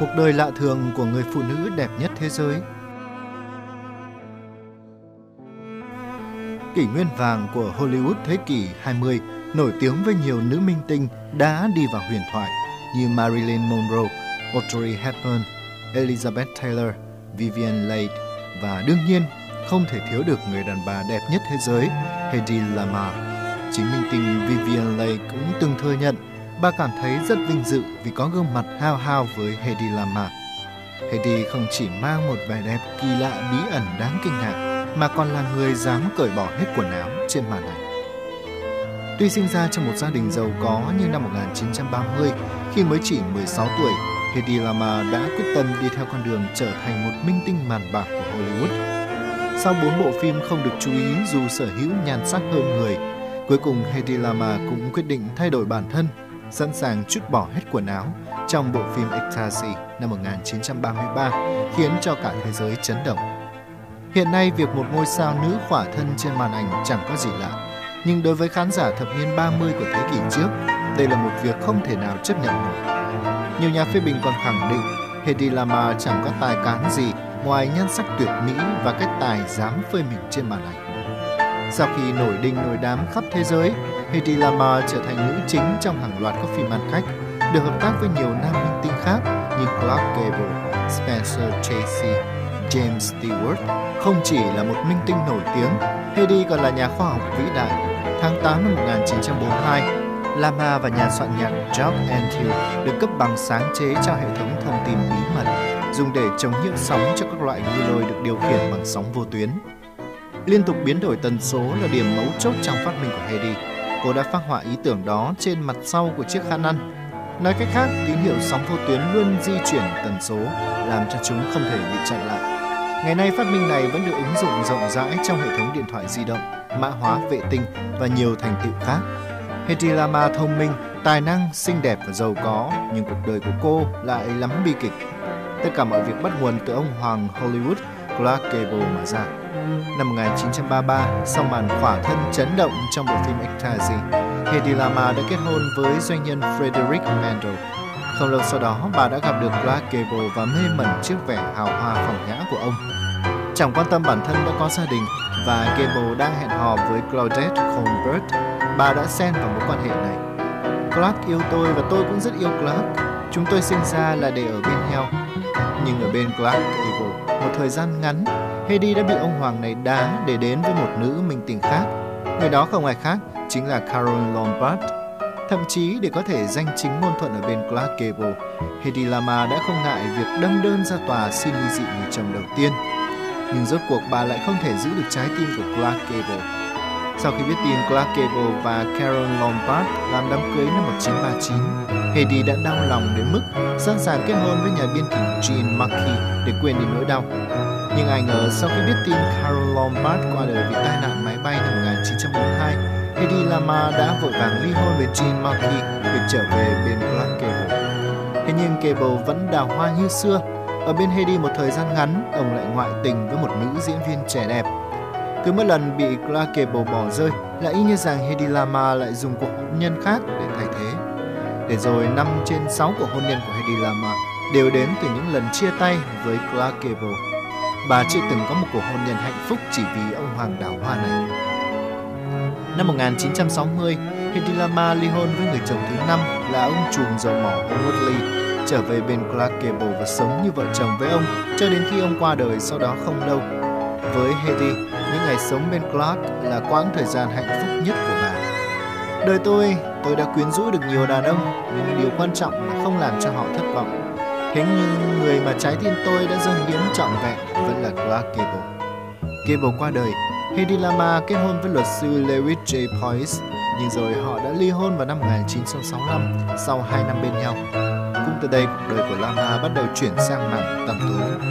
Cuộc đời lạ thường của người phụ nữ đẹp nhất thế giới. Kỷ nguyên vàng của Hollywood thế kỷ 20 nổi tiếng với nhiều nữ minh tinh đã đi vào huyền thoại như Marilyn Monroe, Audrey Hepburn, Elizabeth Taylor, Vivian Leigh và đương nhiên không thể thiếu được người đàn bà đẹp nhất thế giới Hedy Lamarr. Chính minh tinh Vivian Leigh cũng từng thừa nhận bà cảm thấy rất vinh dự vì có gương mặt hao hao với Hedy Lamarr. Hedy không chỉ mang một vẻ đẹp kỳ lạ bí ẩn đáng kinh ngạc mà còn là người dám cởi bỏ hết quần áo trên màn ảnh. Tuy sinh ra trong một gia đình giàu có nhưng năm 1930, khi mới chỉ 16 tuổi, Hedy Lamarr đã quyết tâm đi theo con đường trở thành một minh tinh màn bạc của Hollywood. Sau bốn bộ phim không được chú ý dù sở hữu nhan sắc hơn người, cuối cùng Hedy Lamarr cũng quyết định thay đổi bản thân, sẵn sàng chút bỏ hết quần áo trong bộ phim Ecstasy năm 1933, khiến cho cả thế giới chấn động. Hiện nay, việc một ngôi sao nữ khỏa thân trên màn ảnh chẳng có gì lạ, nhưng đối với khán giả thập niên 30 của thế kỷ trước, đây là một việc không thể nào chấp nhận nổi. Nhiều nhà phê bình còn khẳng định Hedy Lamarr chẳng có tài cán gì ngoài nhan sắc tuyệt mỹ và cách tài dám phơi mình trên màn ảnh. Sau khi nổi đình nổi đám khắp thế giới, Hedy Lamarr trở thành nữ chính trong hàng loạt các phim ăn khách, được hợp tác với nhiều nam minh tinh khác như Clark Gable, Spencer Tracy, James Stewart. Không chỉ là một minh tinh nổi tiếng, Hedy còn là nhà khoa học vĩ đại. Tháng 8 năm 1942, Lama và nhà soạn nhạc George Antheil được cấp bằng sáng chế cho hệ thống thông tin bí mật dùng để chống nhiễu sóng cho các loại ngư lôi được điều khiển bằng sóng vô tuyến. Liên tục biến đổi tần số là điểm mấu chốt trong phát minh của Hedy. Cô đã phát họa ý tưởng đó trên mặt sau của chiếc khăn ăn. Nói cách khác, tín hiệu sóng vô tuyến luôn di chuyển tần số, làm cho chúng không thể bị chặn lại. Ngày nay phát minh này vẫn được ứng dụng rộng rãi trong hệ thống điện thoại di động, mã hóa vệ tinh và nhiều thành tựu khác. Hedy Lama thông minh, tài năng, xinh đẹp và giàu có, nhưng cuộc đời của cô lại lắm bi kịch. Tất cả mọi việc bắt nguồn từ ông hoàng Hollywood Clark Gable mà ra. Năm 1933, sau màn khỏa thân chấn động trong bộ phim Ecstasy, Hedy Lama đã kết hôn với doanh nhân Frederick Mandel. Không lâu sau đó, bà đã gặp được Clark Gable và mê mẩn trước vẻ hào hoa phong nhã của ông. Chẳng quan tâm bản thân đã có gia đình và Gable đang hẹn hò với Claudette Colbert, bà đã xen vào mối quan hệ này. Clark yêu tôi và tôi cũng rất yêu Clark. Chúng tôi sinh ra là để ở bên nhau. Nhưng ở bên Clark Gable, một thời gian ngắn, Heidi đã bị ông hoàng này đá để đến với một nữ minh tinh khác. Người đó không ai khác, chính là Carol Lombard. Thậm chí để có thể danh chính ngôn thuận ở bên Clark Gable, Hedy Lama đã không ngại việc đâm đơn ra tòa xin ly dị người chồng đầu tiên nhưng rốt cuộc bà lại không thể giữ được trái tim của Clark Gable. Sau khi biết tin Clark Gable và Carol Lombard làm đám cưới năm 1939, Hedy đã đau lòng đến mức sẵn sàng kết hôn với nhà biên kịch Gene Markey để quên đi nỗi đau. Nhưng ai ngờ sau khi biết tin Carol Lombard qua đời vì tai nạn máy bay năm 1942, Hedy Lama đã vội vàng ly hôn với Jean Markey để trở về bên Clark Gable. Thế nhưng Gable vẫn đào hoa như xưa ở bên Hedy một thời gian ngắn, ông lại ngoại tình với một nữ diễn viên trẻ đẹp. Cứ mỗi lần bị Clark Gable bỏ rơi, lại y như rằng Hedy Lama lại dùng cuộc hôn nhân khác để thay thế. Để rồi 5 trên 6 cuộc hôn nhân của Hedy Lama đều đến từ những lần chia tay với Clark Gable. Bà chưa từng có một cuộc hôn nhân hạnh phúc chỉ vì ông hoàng đào hoa này. Năm 1960, Hedy Lama ly hôn với người chồng thứ năm là ông trùm dầu mỏ Howard trở về bên Clark Gable và sống như vợ chồng với ông cho đến khi ông qua đời sau đó không lâu. Với Hedy, những ngày sống bên Clark là quãng thời gian hạnh phúc nhất của bà. Đời tôi, tôi đã quyến rũ được nhiều đàn ông, nhưng điều quan trọng là không làm cho họ thất vọng. Thế nhưng người mà trái tim tôi đã dâng hiến trọn vẹn vẫn là Clark Gable. Gable qua đời, Hedy Lama kết hôn với luật sư Lewis J. Poyce, nhưng rồi họ đã ly hôn vào năm 1965 sau 2 năm bên nhau. Cũng từ đây cuộc đời của Lama bắt đầu chuyển sang mảng tầm tối.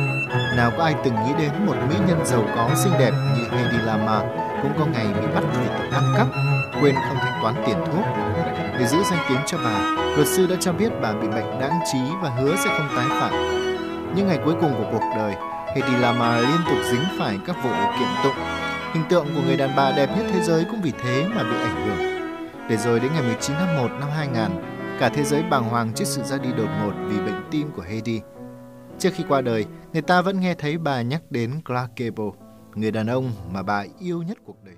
Nào có ai từng nghĩ đến một mỹ nhân giàu có xinh đẹp như Hedy Lama cũng có ngày bị bắt vì tội ăn cắp, quên không thanh toán tiền thuốc. Để giữ danh tiếng cho bà, luật sư đã cho biết bà bị bệnh đãng trí và hứa sẽ không tái phạm. Những ngày cuối cùng của cuộc đời, Hedy Lama liên tục dính phải các vụ kiện tụng. Hình tượng của người đàn bà đẹp nhất thế giới cũng vì thế mà bị ảnh hưởng. Để rồi đến ngày 19 tháng 1 năm 2000, cả thế giới bàng hoàng trước sự ra đi đột ngột vì bệnh tim của Heidi. Trước khi qua đời, người ta vẫn nghe thấy bà nhắc đến Clark Gable, người đàn ông mà bà yêu nhất cuộc đời.